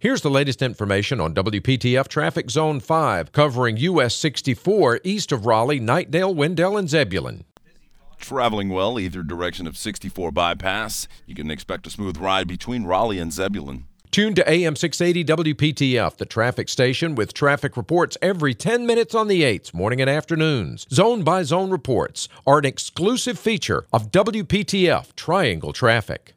Here's the latest information on WPTF Traffic Zone 5, covering US 64 east of Raleigh, Knightdale, Wendell, and Zebulon. Traveling well either direction of 64 bypass. You can expect a smooth ride between Raleigh and Zebulon. Tune to AM 680 WPTF, the traffic station with traffic reports every 10 minutes on the 8s, morning and afternoons. Zone by zone reports are an exclusive feature of WPTF Triangle Traffic.